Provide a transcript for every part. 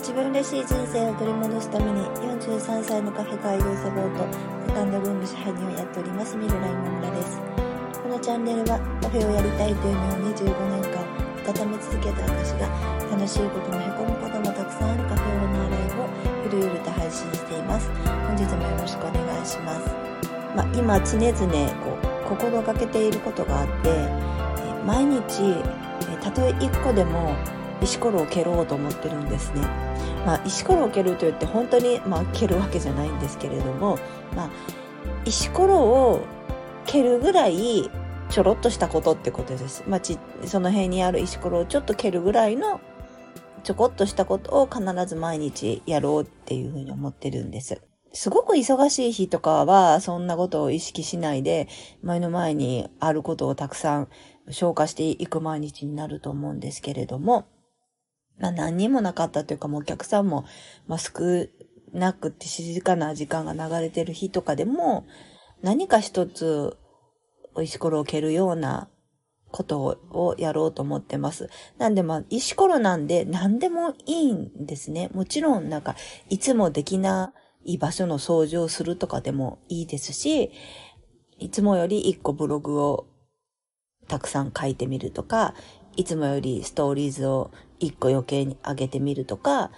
自分らしい人生を取り戻すために43歳のカフェ街道サポートセカンドルーム支配人をやっておりますミルライモ村です。このチャンネルはカフェをやりたいという夢を25年間温め続けた私が楽しいこともへこむこともたくさんあるカフェオーナーライフをゆるゆると配信しています。本日もよろしくお願いします。まあ、今常々こう心がけていることがあって毎日たとえ1個でも石ころを蹴ろうと思ってるんですね。まあ、石ころを蹴ると言って本当に、まあ、蹴るわけじゃないんですけれども、まあ、石ころを蹴るぐらいちょろっとしたことってことです。まあ、ちその辺にある石ころをちょっと蹴るぐらいのちょこっとしたことを必ず毎日やろうっていうふうに思ってるんです。すごく忙しい日とかはそんなことを意識しないで前の前にあることをたくさん消化していく毎日になると思うんですけれども、まあ何にもなかったというかもうお客さんも、まあ、少なくて静かな時間が流れてる日とかでも何か一つ石ころを蹴るようなことをやろうと思ってます。なんでまあ石ころなんで何でもいいんですね。もちろんなんかいつもできない場所の掃除をするとかでもいいですし、いつもより一個ブログをたくさん書いてみるとか、いつもよりストーリーズを一個余計に上げてみるとか、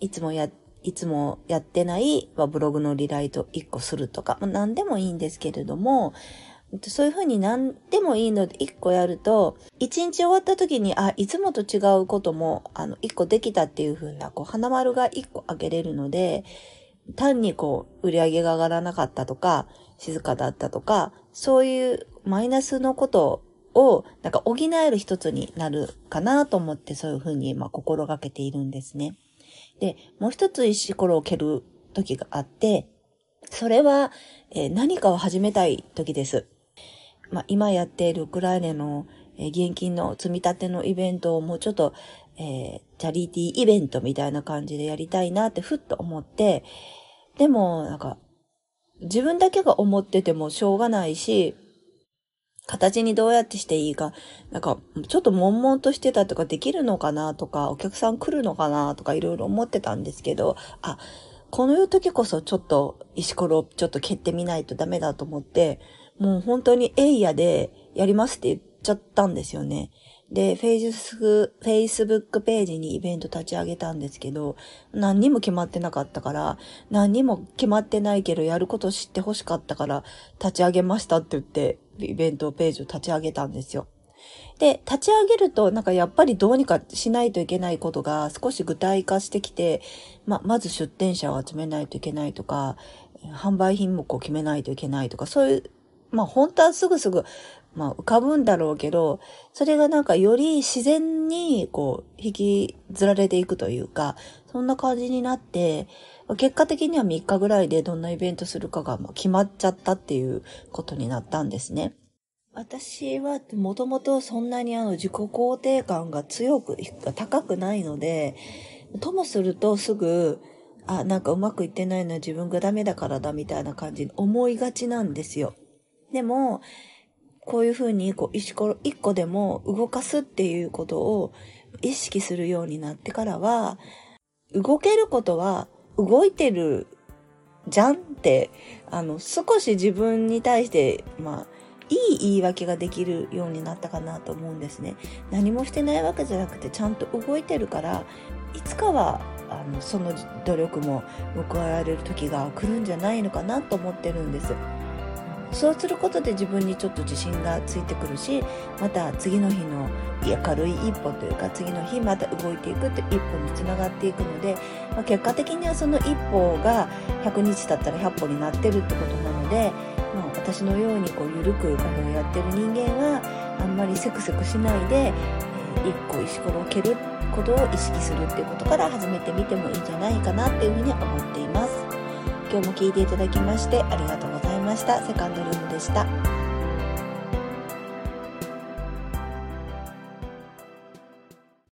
いつもや、いつもやってないまあブログのリライト一個するとか、まあ、何でもいいんですけれども、そういうふうに何でもいいので一個やると、一日終わった時に、あ、いつもと違うことも、あの、一個できたっていうふうな、こう、花丸が一個上げれるので、単にこう、売り上げが上がらなかったとか、静かだったとか、そういうマイナスのことを、なんか補える一つになるかなと思ってそういうふうに、ま、心がけているんですね。で、もう一つ石ころを蹴る時があって、それは、え、何かを始めたい時です。まあ、今やっているウクライナの、え、現金の積み立てのイベントをもうちょっと、えー、チャリティーイベントみたいな感じでやりたいなってふっと思って、でも、なんか、自分だけが思っててもしょうがないし、形にどうやってしていいか、なんか、ちょっと悶々としてたとか、できるのかなとか、お客さん来るのかなとか、いろいろ思ってたんですけど、あ、この時こそちょっと石ころをちょっと蹴ってみないとダメだと思って、もう本当にエイヤでやりますって言っちゃったんですよね。で、フェイスフェイスブックページにイベント立ち上げたんですけど、何にも決まってなかったから、何にも決まってないけど、やること知って欲しかったから、立ち上げましたって言って、イベントページを立ち上げたんですよ。で、立ち上げると、なんかやっぱりどうにかしないといけないことが少し具体化してきて、ま、まず出店者を集めないといけないとか、販売品目を決めないといけないとか、そういう、まあ本当はすぐすぐまあ浮かぶんだろうけど、それがなんかより自然にこう引きずられていくというか、そんな感じになって、結果的には3日ぐらいでどんなイベントするかが決まっちゃったっていうことになったんですね。私はもともとそんなにあの自己肯定感が強く、高くないので、ともするとすぐ、あ、なんかうまくいってないのは自分がダメだからだみたいな感じに思いがちなんですよ。でも、こういうふうにこう石ころ一個でも動かすっていうことを意識するようになってからは、動けることは動いてるじゃんって、あの、少し自分に対して、まあ、いい言い訳ができるようになったかなと思うんですね。何もしてないわけじゃなくて、ちゃんと動いてるから、いつかは、あの、その努力も報われる時が来るんじゃないのかなと思ってるんです。そうすることで自分にちょっと自信がついてくるしまた次の日の明るい一歩というか次の日また動いていくって一歩につながっていくので、まあ、結果的にはその一歩が100日経ったら100歩になってるってことなので、まあ、私のようにこう緩くカフェをやってる人間はあんまりセクセクしないで、えー、一個石ころを蹴ることを意識するっていうことから始めてみてもいいんじゃないかなっていうふうに思っています。今日も聞いていただきましてありがとうました。セカンドルームでした。